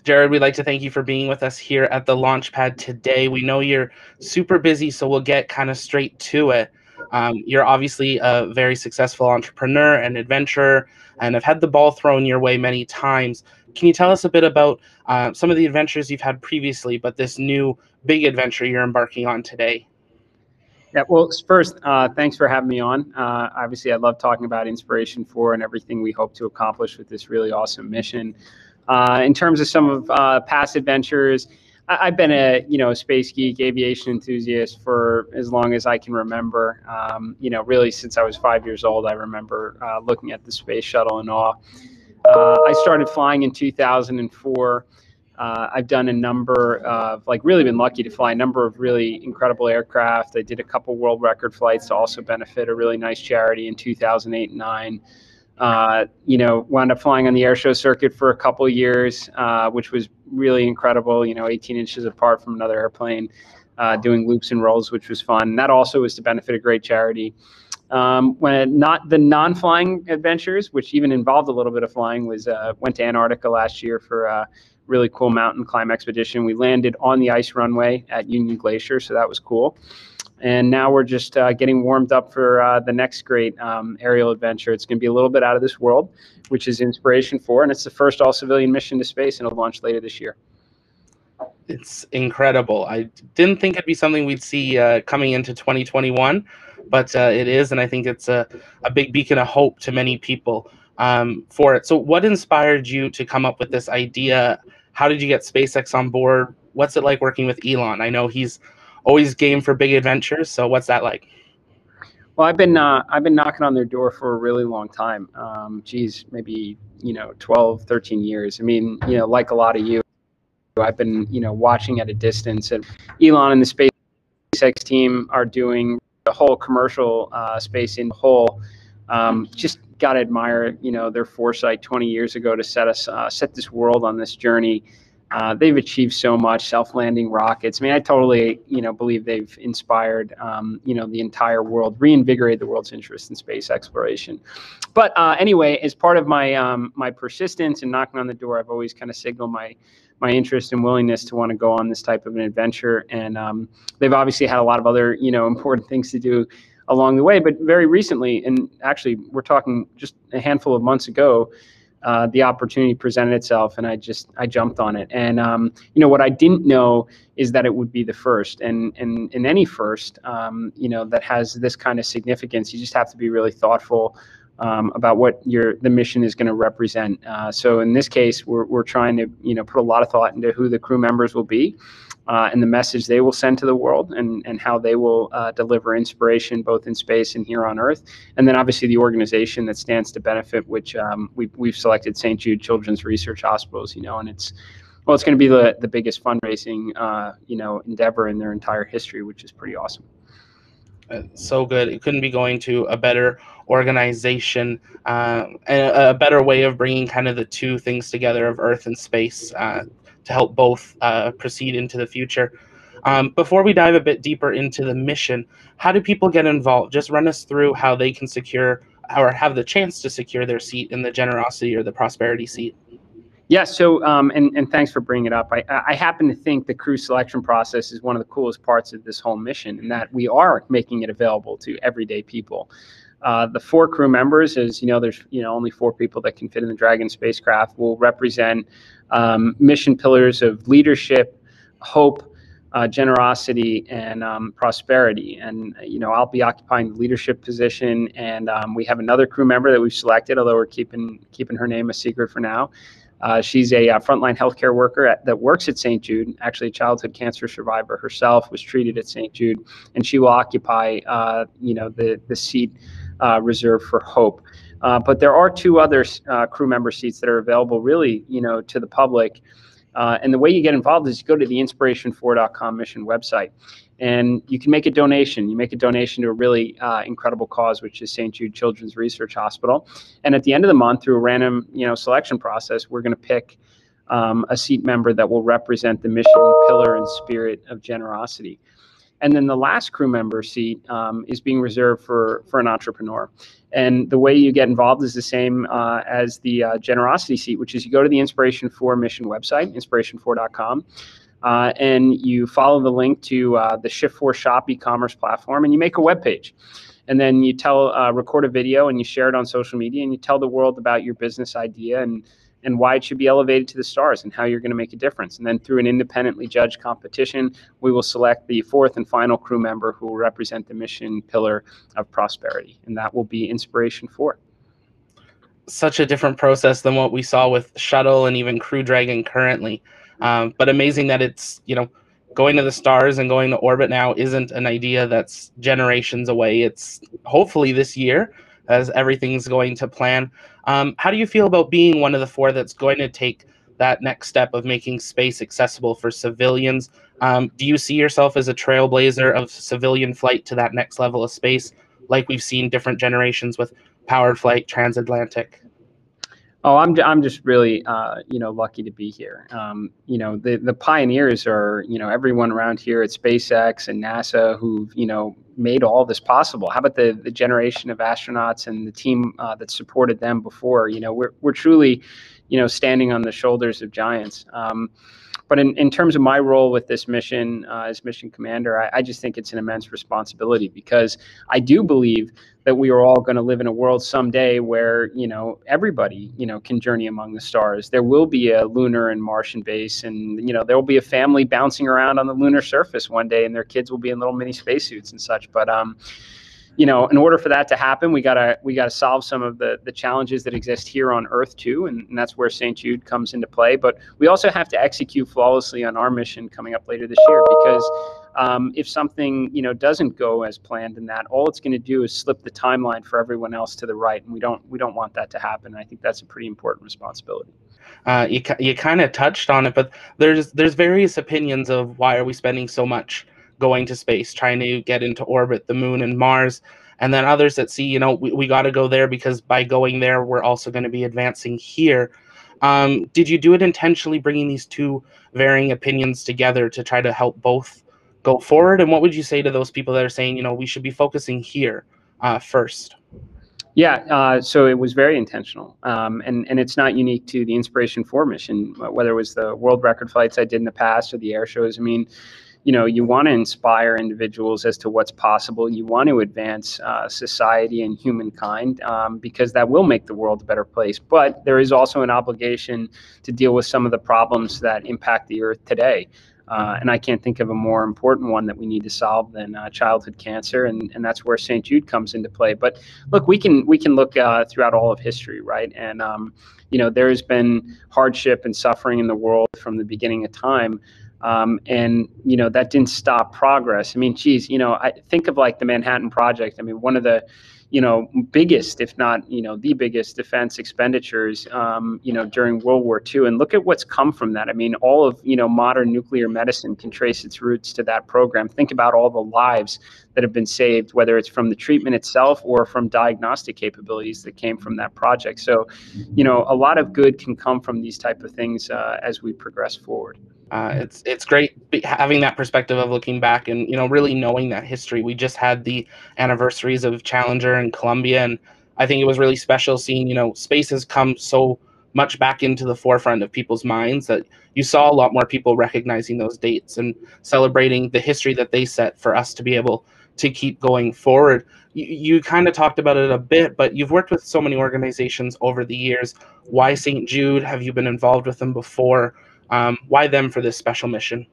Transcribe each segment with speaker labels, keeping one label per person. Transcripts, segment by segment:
Speaker 1: Jared, we'd like to thank you for being with us here at the Launchpad today. We know you're super busy, so we'll get kind of straight to it. Um, you're obviously a very successful entrepreneur and adventurer, and have had the ball thrown your way many times. Can you tell us a bit about uh, some of the adventures you've had previously, but this new big adventure you're embarking on today?
Speaker 2: Yeah, well, first, uh, thanks for having me on. Uh, obviously, I love talking about Inspiration 4 and everything we hope to accomplish with this really awesome mission. Uh, in terms of some of uh, past adventures, I- have been a you know space geek, aviation enthusiast for as long as I can remember. Um, you know, really since I was five years old, I remember uh, looking at the space shuttle in awe. Uh, I started flying in 2004. Uh, I've done a number of, like, really been lucky to fly a number of really incredible aircraft. I did a couple world record flights to also benefit a really nice charity in 2008 and 9. Uh, you know, wound up flying on the airshow circuit for a couple years, uh, which was really incredible. You know, 18 inches apart from another airplane, uh, doing loops and rolls, which was fun. And that also was to benefit a great charity. Um, when not the non-flying adventures, which even involved a little bit of flying, was uh, went to Antarctica last year for a really cool mountain climb expedition. We landed on the ice runway at Union Glacier, so that was cool. And now we're just uh, getting warmed up for uh, the next great um, aerial adventure. It's going to be a little bit out of this world, which is Inspiration 4, and it's the first all civilian mission to space, and it'll launch later this year.
Speaker 1: It's incredible. I didn't think it'd be something we'd see uh, coming into 2021, but uh, it is, and I think it's a, a big beacon of hope to many people um, for it. So, what inspired you to come up with this idea? How did you get SpaceX on board? What's it like working with Elon? I know he's always game for big adventures. So, what's that like?
Speaker 2: Well, I've been uh, I've been knocking on their door for a really long time. Um, geez, maybe you know 12, 13 years. I mean, you know, like a lot of you, I've been you know watching at a distance. And Elon and the SpaceX team are doing the whole commercial uh, space in the whole. Um, just got to admire you know their foresight 20 years ago to set us uh, set this world on this journey. Uh, they've achieved so much, self-landing rockets. I mean, I totally, you know, believe they've inspired, um, you know, the entire world, reinvigorated the world's interest in space exploration. But uh, anyway, as part of my um, my persistence and knocking on the door, I've always kind of signaled my my interest and willingness to want to go on this type of an adventure. And um, they've obviously had a lot of other, you know, important things to do along the way. But very recently, and actually, we're talking just a handful of months ago uh, the opportunity presented itself and I just I jumped on it. And um, you know what I didn't know is that it would be the first. And and in any first, um, you know, that has this kind of significance, you just have to be really thoughtful. Um, about what your the mission is going to represent. Uh, so in this case, we're, we're trying to you know put a lot of thought into who the crew members will be, uh, and the message they will send to the world and, and how they will uh, deliver inspiration both in space and here on Earth. And then obviously the organization that stands to benefit, which um, we, we've selected St. Jude Children's Research Hospitals, you know, and it's, well, it's going to be the, the biggest fundraising, uh, you know, endeavor in their entire history, which is pretty awesome.
Speaker 1: Uh, so good. It couldn't be going to a better organization uh, and a, a, better way of bringing kind of the two things together of Earth and space uh, to help both uh, proceed into the future. Um, before we dive a bit deeper into the mission, how do people get involved? Just run us through how they can secure or have the chance to secure their seat in the generosity or the prosperity seat.
Speaker 2: Yeah, so um, and, and thanks for bringing it up. I, I happen to think the crew selection process is one of the coolest parts of this whole mission, in that we are making it available to everyday people. Uh, the four crew members, as you know, there's you know only four people that can fit in the Dragon spacecraft, will represent um, mission pillars of leadership, hope, uh, generosity, and um, prosperity. And you know, I'll be occupying the leadership position, and um, we have another crew member that we've selected, although we're keeping keeping her name a secret for now. Uh, she's a uh, frontline healthcare worker at, that works at St. Jude, actually a childhood cancer survivor herself, was treated at St. Jude, and she will occupy, uh, you know, the the seat uh, reserved for Hope. Uh, but there are two other uh, crew member seats that are available, really, you know, to the public. Uh, and the way you get involved is you go to the inspiration4.com mission website, and you can make a donation. You make a donation to a really uh, incredible cause, which is St. Jude Children's Research Hospital. And at the end of the month, through a random, you know, selection process, we're going to pick um, a seat member that will represent the mission, pillar, and spirit of generosity. And then the last crew member seat um, is being reserved for for an entrepreneur. And the way you get involved is the same uh, as the uh, generosity seat, which is you go to the Inspiration 4 mission website, inspiration4.com. Uh, and you follow the link to uh, the Shift4 Shop e-commerce platform, and you make a web page and then you tell uh, record a video and you share it on social media and you tell the world about your business idea and and why it should be elevated to the stars and how you're going to make a difference. And then through an independently judged competition, we will select the fourth and final crew member who will represent the mission pillar of prosperity. And that will be Inspiration 4.
Speaker 1: Such a different process than what we saw with Shuttle and even Crew Dragon currently. Um, but amazing that it's, you know, going to the stars and going to orbit now isn't an idea that's generations away. It's hopefully this year as everything's going to plan. Um, how do you feel about being one of the four that's going to take that next step of making space accessible for civilians? Um, do you see yourself as a trailblazer of civilian flight to that next level of space, like we've seen different generations with powered flight, transatlantic?
Speaker 2: Oh, I'm I'm just really uh, you know lucky to be here. Um, you know the the pioneers are you know everyone around here at SpaceX and NASA who've you know made all this possible. How about the the generation of astronauts and the team uh, that supported them before? You know we're we're truly you know standing on the shoulders of giants. Um, but in, in terms of my role with this mission uh, as mission commander, I, I, just think it's an immense responsibility because I do believe that we are all going to live in a world someday where you know everybody you know can journey among the stars. There will be a lunar and Martian base, and you know there will be a family bouncing around on the lunar surface one day, and their kids will be in little mini spacesuits and such. But um, you know, in order for that to happen, we gotta we gotta solve some of the the challenges that exist here on Earth too, and, and that's where St. Jude comes into play. But we also have to execute flawlessly on our mission coming up later this year because um, if something you know doesn't go as planned in that, all it's going to do is slip the timeline for everyone else to the right, and we don't we don't want that to happen. I think that's a pretty important responsibility.
Speaker 1: Uh, you you kind of touched on it, but there's there's various opinions of why are we spending so much going to space, trying to get into orbit, the moon and Mars. And then others that see, you know, we, we got to go there because by going there, we're also going to be advancing here. Um, did you do it intentionally, bringing these two varying opinions together to try to help both go forward? And what would you say to those people that are saying, you know, we should be focusing here uh, first?
Speaker 2: Yeah, uh, so it was very intentional, um, and and it's not unique to the Inspiration Four mission. Whether it was the world record flights I did in the past or the air shows, I mean, you know you want to inspire individuals as to what's possible you want to advance uh, society and humankind um, because that will make the world a better place but there is also an obligation to deal with some of the problems that impact the earth today uh, and I can't think of a more important one that we need to solve than uh, childhood cancer, and, and that's where St. Jude comes into play. But look, we can we can look uh, throughout all of history, right? And um, you know, there has been hardship and suffering in the world from the beginning of time. Um, and you know that didn't stop progress. I mean, geez, you know, I think of like the Manhattan Project. I mean, one of the you know biggest, if not you know the biggest defense expenditures, um, you know, during World War II. And look at what's come from that. I mean, all of you know modern nuclear medicine can trace its roots to that program. Think about all the lives that have been saved, whether it's from the treatment itself or from diagnostic capabilities that came from that project. So, you know, a lot of good can come from these type of things uh, as we progress forward.
Speaker 1: Uh, it's it's great having that perspective of looking back and you know really knowing that history. We just had the anniversaries of Challenger and Columbia, and I think it was really special seeing you know space has come so much back into the forefront of people's minds that you saw a lot more people recognizing those dates and celebrating the history that they set for us to be able to keep going forward. You, you kind of talked about it a bit, but you've worked with so many organizations over the years. Why St. Jude? Have you been involved with them before? Um, why them for this special mission?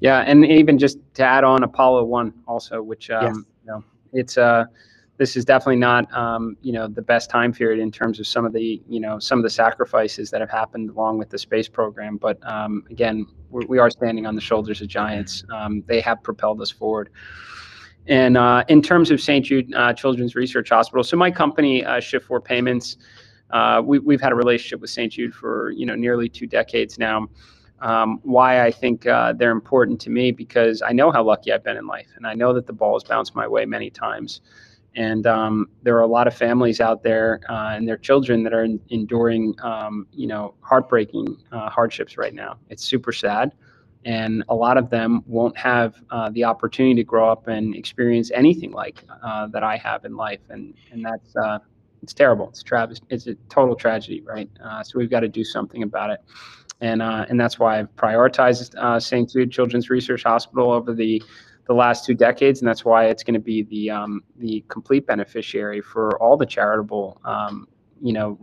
Speaker 2: Yeah, and even just to add on Apollo One also, which um, yes. you know, it's uh, this is definitely not um, you know the best time period in terms of some of the you know some of the sacrifices that have happened along with the space program. But um, again, we're, we are standing on the shoulders of giants. Um, they have propelled us forward. And uh, in terms of St. Jude uh, Children's Research Hospital, so my company, uh, Shift Four Payments, uh, we, we've had a relationship with St. Jude for you know nearly two decades now. Um, why I think uh, they're important to me because I know how lucky I've been in life, and I know that the ball has bounced my way many times. And um, there are a lot of families out there uh, and their children that are in, enduring, um, you know, heartbreaking uh, hardships right now. It's super sad. and a lot of them won't have uh, the opportunity to grow up and experience anything like uh, that I have in life, and and that's it's terrible. It's Travis. It's a total tragedy, right? Uh, so we've got to do something about it, and uh, and that's why I've prioritized uh, St. Jude Children's Research Hospital over the the last two decades, and that's why it's going to be the um, the complete beneficiary for all the charitable um, you know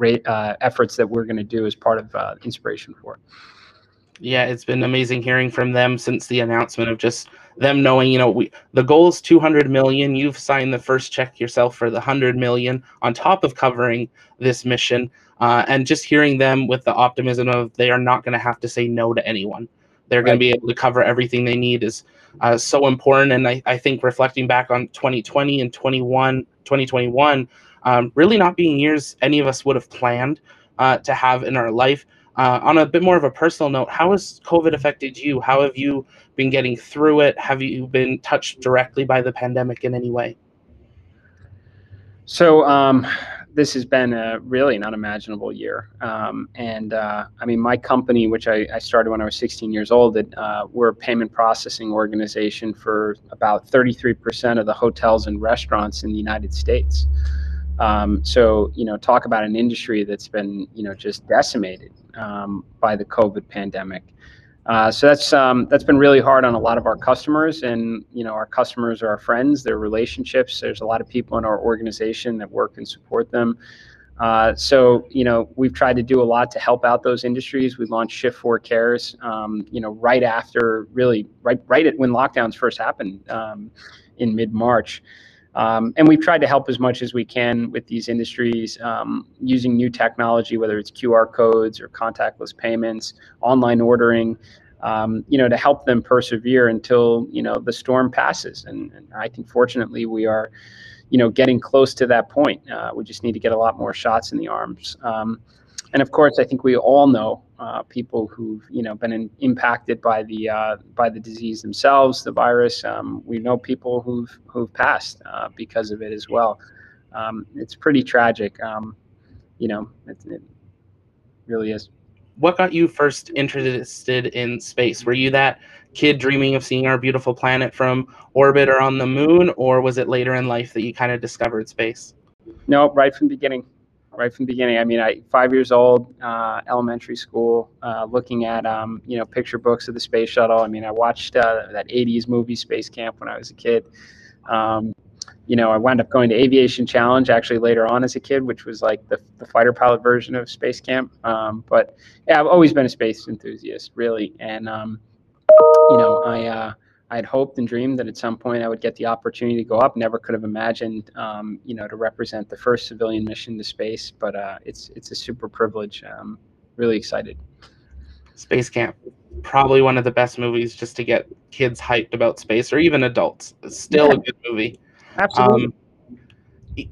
Speaker 2: efforts that we're going to do as part of Inspiration 4
Speaker 1: yeah, it's been amazing hearing from them since the announcement of just them knowing, you know, we the goal is 200 million. You've signed the first check yourself for the 100 million on top of covering this mission, uh, and just hearing them with the optimism of they are not going to have to say no to anyone. They're right. going to be able to cover everything they need is uh, so important. And I, I think reflecting back on 2020 and 21, 2021, um, really not being years any of us would have planned uh, to have in our life uh, on a bit more of a personal note, how has COVID affected you? How have you been getting through it? Have you been touched directly by the pandemic in any way?
Speaker 2: So, um, this has been a really an unimaginable year. Um, and uh, I mean, my company, which I, I, started when I was 16 years old, it, uh, we're a payment processing organization for about 33% of the hotels and restaurants in the United States. Um, so, you know, talk about an industry that's been, you know, just decimated um, by the COVID pandemic. Uh, so that's um, that's been really hard on a lot of our customers, and you know our customers are our friends, their relationships. There's a lot of people in our organization that work and support them. Uh, so you know we've tried to do a lot to help out those industries. We launched Shift Four Cares, um, you know, right after really right right at when lockdowns first happened um, in mid March. Um, and we've tried to help as much as we can with these industries um, using new technology, whether it's QR codes or contactless payments, online ordering, um, you know, to help them persevere until you know the storm passes. And, and I think fortunately we are, you know, getting close to that point. Uh, we just need to get a lot more shots in the arms. And of course, I think we all know uh, people who've you know been in, impacted by the uh, by the disease themselves, the virus. Um, we know people who've who've passed uh, because of it as well. Um, it's pretty tragic. Um, you know, it, it really is.
Speaker 1: What got you first interested in space? Were you that kid dreaming of seeing our beautiful planet from orbit or on the moon, or was it later in life that you kind of discovered space?
Speaker 2: No, right from the beginning right from the beginning. I mean, I five years old, uh, elementary school, uh, looking at um, you know picture books of the space shuttle. I mean, I watched uh, that '80s movie Space Camp when I was a kid. Um, you know, I wound up going to Aviation Challenge actually later on as a kid, which was like the, the fighter pilot version of Space Camp. Um, but yeah, I've always been a space enthusiast, really, and um, you know, I uh, I had hoped and dreamed that at some point I would get the opportunity to go up. Never could have imagined, um, you know, to represent the first civilian mission to space. But uh, it's it's a super privilege. Um, really excited.
Speaker 1: Space Camp, probably one of the best movies just to get kids hyped about space, or even adults. It's still yeah. a good movie.
Speaker 2: Absolutely. Um,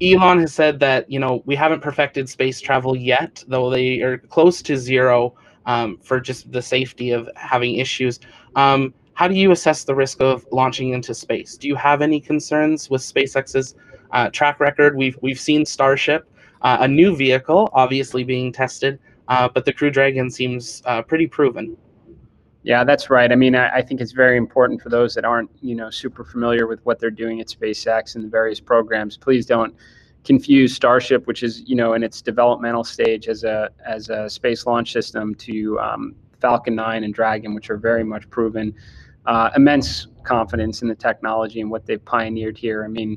Speaker 1: Elon has said that you know we haven't perfected space travel yet, though they are close to zero um, for just the safety of having issues. Um, how do you assess the risk of launching into space? Do you have any concerns with SpaceX's uh, track record? We've we've seen Starship, uh, a new vehicle, obviously being tested, uh, but the Crew Dragon seems uh, pretty proven.
Speaker 2: Yeah, that's right. I mean, I, I, think it's very important for those that aren't, you know, super familiar with what they're doing at SpaceX and the various programs. Please don't confuse Starship, which is, you know, in its developmental stage as a as a space launch system, to um, Falcon 9 and Dragon, which are very much proven uh, immense confidence in the technology and what they've pioneered here. I mean,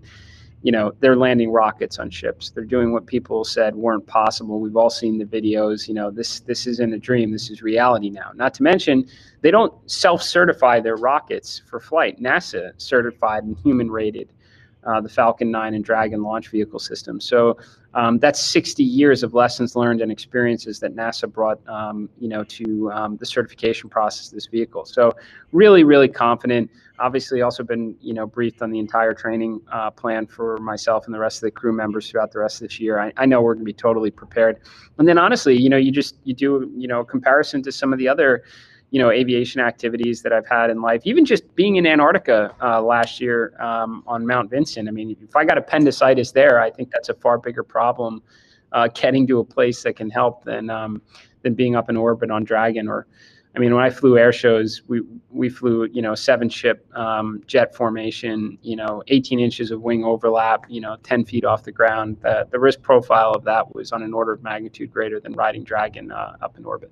Speaker 2: you know, they're landing rockets on ships. They're doing what people said weren't possible. We've all seen the videos. You know, this this isn't a dream. This is reality now. Not to mention, they don't self-certify their rockets for flight. NASA certified and human rated uh, the Falcon 9 and Dragon launch vehicle system. So um, that's 60 years of lessons learned and experiences that NASA brought, um, you know, to um, the certification process of this vehicle. So really, really confident. Obviously, also been, you know, briefed on the entire training uh, plan for myself and the rest of the crew members throughout the rest of this year. I, I know we're going to be totally prepared. And then honestly, you know, you just you do, you know, comparison to some of the other you know aviation activities that I've had in life. Even just being in Antarctica uh, last year um, on Mount Vinson. I mean, if I got appendicitis there, I think that's a far bigger problem uh, getting to a place that can help than um, than being up in orbit on Dragon or I mean, when I flew air shows, we we flew, you know, seven ship um, jet formation, you know, 18 inches of wing overlap, you know, 10 feet off the ground. The, the risk profile of that was on an order of magnitude greater than riding Dragon uh, up in orbit.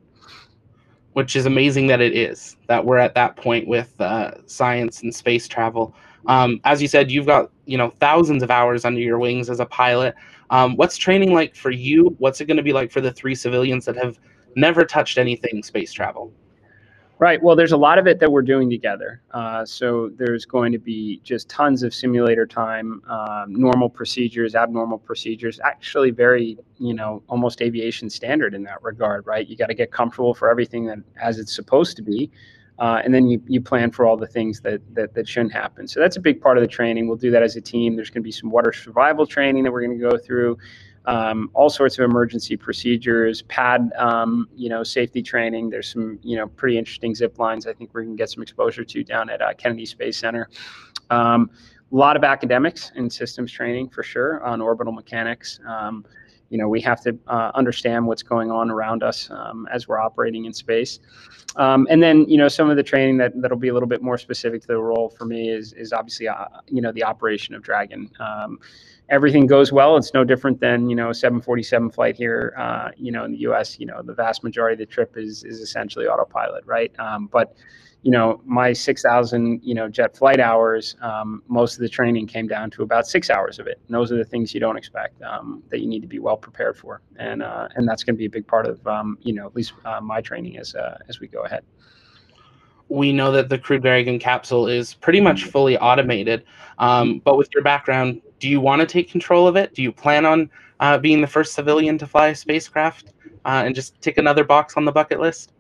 Speaker 1: Which is amazing that it is that we're at that point with uh, science and space travel. Um, as you said, you've got you know thousands of hours under your wings as a pilot. Um, what's training like for you? What's it going to be like for the three civilians that have never touched anything space travel?
Speaker 2: Right. Well, there's a lot of it that we're doing together. Uh, so there's going to be just tons of simulator time, um, normal procedures, abnormal procedures. Actually, very you know almost aviation standard in that regard, right? You got to get comfortable for everything that as it's supposed to be, uh, and then you, you plan for all the things that, that that shouldn't happen. So that's a big part of the training. We'll do that as a team. There's going to be some water survival training that we're going to go through um, all sorts of emergency procedures, pad, um, you know, safety training. There's some, you know, pretty interesting zip lines. I think we can get some exposure to down at uh, Kennedy Space Center. Um, a lot of academics and systems training for sure on orbital mechanics. Um, you know, we have to uh, understand what's going on around us um, as we're operating in space. Um, and then, you know, some of the training that that'll be a little bit more specific to the role for me is is obviously, uh, you know, the operation of Dragon everything goes well, it's no different than you know a 747 flight here. Uh, you know, in the U.S., you know the vast majority of the trip is is essentially autopilot, right? Um, but you know, my 6,000 you know jet flight hours, um, most of the training came down to about six hours of it. And those are the things you don't expect um, that you need to be well prepared for, and uh, and that's going to be a big part of um, you know at least uh, my training as uh, as we go ahead
Speaker 1: we know that the Crew Dragon capsule is pretty much fully automated. Um, but with your background, do you want to take control of it? Do you plan on uh, being the first civilian to fly a spacecraft uh, and just tick another box on the bucket list?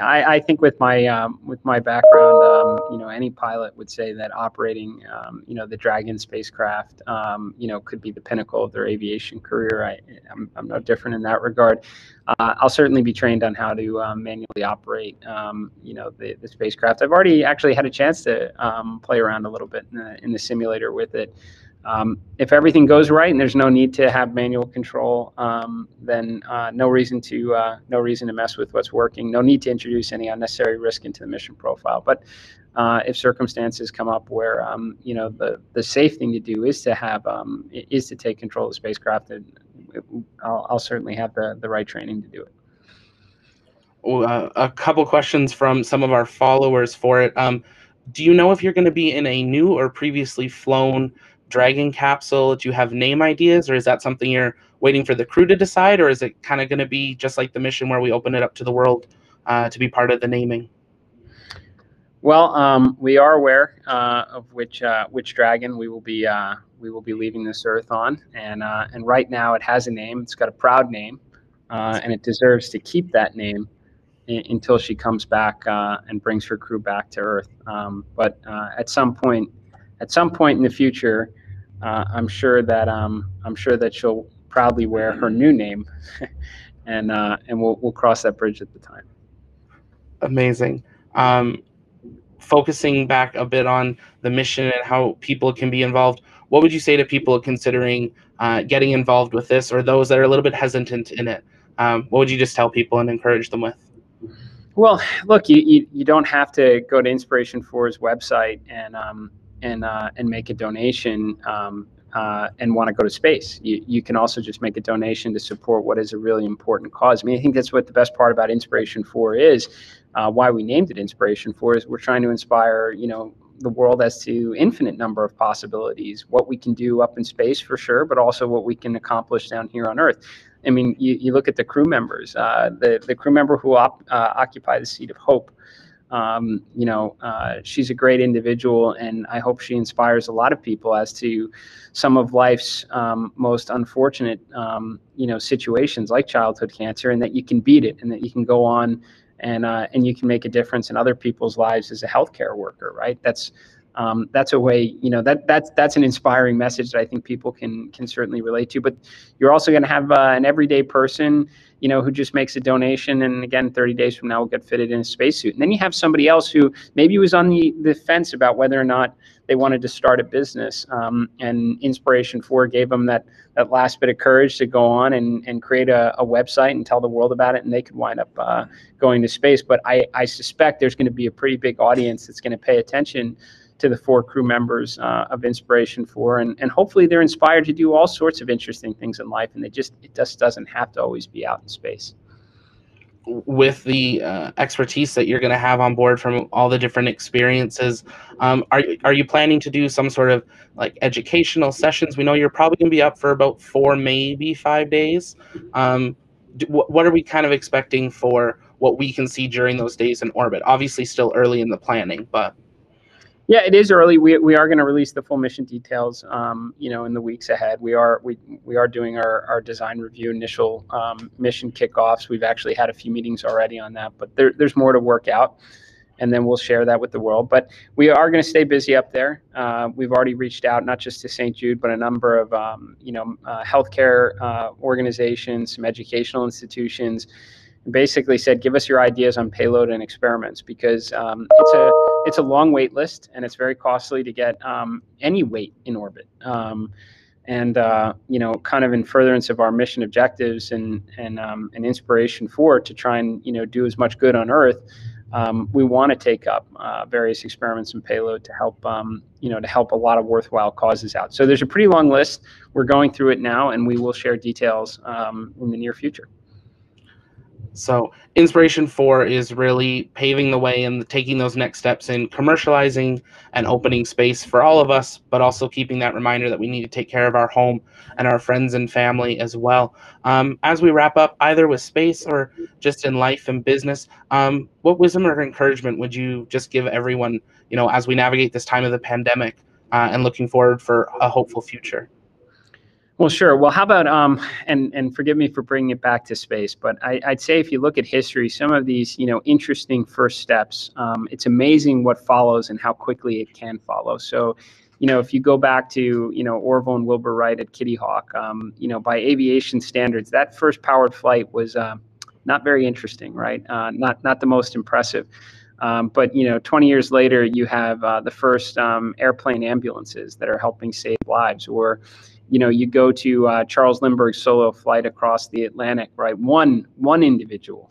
Speaker 2: I, I think with my um, with my background, um, you know, any pilot would say that operating, um, you know, the Dragon spacecraft, um, you know, could be the pinnacle of their aviation career. I, I'm, I'm no different in that regard. Uh, I'll certainly be trained on how to um, manually operate, um, you know, the, the spacecraft. I've already actually had a chance to play around a little bit in the, in the simulator with it. Um, if everything goes right and there's no need to have manual control, um, then uh, no reason to uh, no reason to mess with what's working. No need to introduce any unnecessary risk into the mission profile. But uh, if circumstances come up where um, you know the the safe thing to do is to have um, is to take control of the spacecraft, and I'll, I'll, certainly have the the right training to do it.
Speaker 1: Uh, a couple questions from some of our followers for it. Um, do you know if you're going to be in a new or previously flown Dragon capsule? Do you have name ideas, or is that something you're waiting for the crew to decide, or is it kind of going to be just like the mission where we open it up to the world uh, to be part of the naming?
Speaker 2: Well, um, we are aware uh, of which uh, which dragon we will be uh, we will be leaving this Earth on, and uh, and right now it has a name. It's got a proud name, uh, and it deserves to keep that name until she comes back and brings her crew back to Earth. Um, but at some point, at some point in the future, uh, I'm sure that um, I'm sure that she'll proudly wear her new name, and uh, and we'll we'll cross that bridge at the time.
Speaker 1: Amazing. Um, focusing back a bit on the mission and how people can be involved, what would you say to people considering uh, getting involved with this, or those that are a little bit hesitant in it? Um, what would you just tell people and encourage them with?
Speaker 2: Well, look, you, you, you don't have to go to Inspiration 4's website and um, and uh, and make a donation um, uh, and want to go to space. You, you can also just make a donation to support what is a really important cause. I mean, I think that's what the best part about Inspiration 4 is. Uh, why we named it Inspiration 4 is we're trying to inspire, you know, the world as to infinite number of possibilities, what we can do up in space for sure, but also what we can accomplish down here on Earth. I mean, you, you look at the crew members, uh, the, the crew member who op, uh, occupy the seat of hope, um, you know, uh, she's a great individual, and I hope she inspires a lot of people as to some of life's um, most unfortunate, um, you know, situations like childhood cancer, and that you can beat it, and that you can go on and uh, and you can make a difference in other people's lives as a healthcare worker, right? That's um, that's a way you know that that's that's an inspiring message that I think people can can certainly relate to. But you're also going to have uh, an everyday person you know, who just makes a donation and again, 30 days from now will get fitted in a spacesuit. And then you have somebody else who maybe was on the, the fence about whether or not they wanted to start a business. Um, and Inspiration 4 gave them that, that last bit of courage to go on and, and create a, a website and tell the world about it. And they could wind up uh, going to space. But I, I suspect there's going to be a pretty big audience that's going to pay attention to the four crew members uh, of Inspiration 4 And, and hopefully they're inspired to do all sorts of interesting things in life. And they just, it just doesn't have to always be out in space.
Speaker 1: With the uh, expertise that you're going to have on board from all the different experiences, um, are, are you planning to do some sort of like educational sessions? We know you're probably going to be up for about four, maybe five days. Um, do, what are we kind of expecting for what we can see during those days in orbit? Obviously, still early in the planning, but
Speaker 2: yeah, it is early. We, we are going to release the full mission details, um, you know, in the weeks ahead. We are we we are doing our, our design review initial um, mission kickoffs. We've actually had a few meetings already on that, but there, there's more to work out, and then we'll share that with the world. But we are going to stay busy up there. Uh, we've already reached out not just to St. Jude, but a number of um, you know uh, healthcare uh, organizations, some educational institutions and basically said, give us your ideas on payload and experiments because um, it's a it's a long wait list and it's very costly to get um, any weight in orbit. Um, and uh, you know, kind of in furtherance of our mission objectives and and um, an inspiration for to try and you know do as much good on Earth. Um, we want to take up uh, various experiments and payload to help um, you know to help a lot of worthwhile causes out. So there's a pretty long list. We're going through it now, and we will share details in the near future.
Speaker 1: So, Inspiration 4 is really paving the way and taking those next steps in commercializing and opening space for all of us, but also keeping that reminder that we need to take care of our home and our friends and family as well. Um, as we wrap up, either with space or just in life and business, um, what wisdom or encouragement would you just give everyone, you know, as we navigate this time of the pandemic uh, and looking forward for a hopeful future?
Speaker 2: Well, sure. Well, how about um, and and forgive me for bringing it back to space, but I, would say if you look at history, some of these you know interesting first steps, um, it's amazing what follows and how quickly it can follow. So, you know, if you go back to you know Orville and Wilbur Wright at Kitty Hawk, um, you know, by aviation standards, that first powered flight was uh, not very interesting, right? Uh, not not the most impressive. Um, but you know, 20 years later, you have uh, the first um, airplane ambulances that are helping save lives, or you know, you go to uh, Charles Lindbergh's solo flight across the Atlantic, right? One one individual,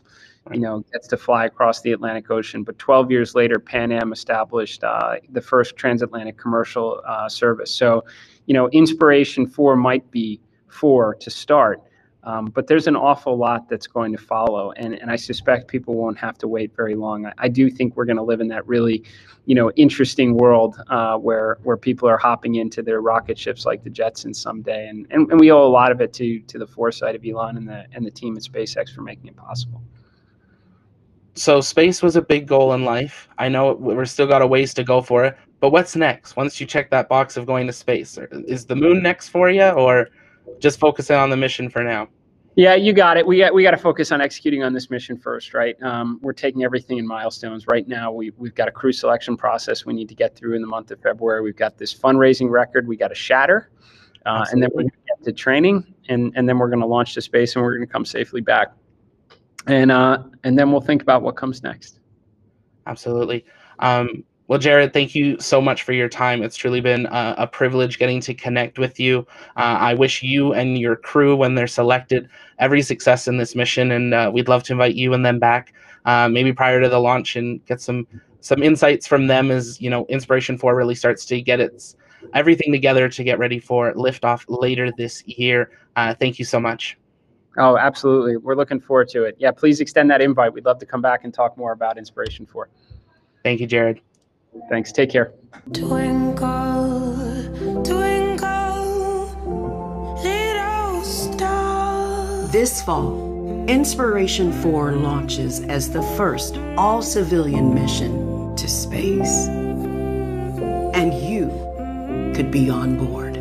Speaker 2: you know, gets to fly across the Atlantic Ocean. But 12 years later, Pan Am established uh, the first transatlantic commercial uh, service. So, you know, inspiration four might be four to start, um, but there's an awful lot that's going to follow, and, and I suspect people won't have to wait very long. I, I do think we're going to live in that really, you know, interesting world uh, where where people are hopping into their rocket ships like the Jetsons someday, and, and, and we owe a lot of it to to the foresight of Elon and the and the team at SpaceX for making it possible.
Speaker 1: So space was a big goal in life. I know we're still got a ways to go for it, but what's next? Once you check that box of going to space, is the moon next for you, or just focusing on the mission for now?
Speaker 2: Yeah, you got it. We got we got to focus on executing on this mission first, right? Um, we're taking everything in milestones. Right now, we we've got a crew selection process we need to get through in the month of February. We've got this fundraising record we got to shatter, uh, and then we're going to get to training, and and then we're going to launch to space, and we're going to come safely back, and uh, and then we'll think about what comes next.
Speaker 1: Absolutely. Um, well, Jared, thank you so much for your time. It's truly been a, a privilege getting to connect with you. Uh, I wish you and your crew, when they're selected, every success in this mission, and uh, we'd love to invite you and them back, uh, maybe prior to the launch, and get some some insights from them as you know Inspiration Four really starts to get its everything together to get ready for liftoff later this year. Uh, thank you so much.
Speaker 2: Oh, absolutely. We're looking forward to it. Yeah, please extend that invite. We'd love to come back and talk more about Inspiration Four.
Speaker 1: Thank you, Jared.
Speaker 2: Thanks. Take care. Twinkle,
Speaker 3: twinkle, little star. This fall, Inspiration 4 launches as the first all civilian mission to space. And you could be on board.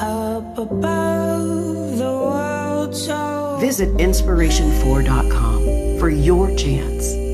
Speaker 3: Up above the world so Visit inspiration4.com for your chance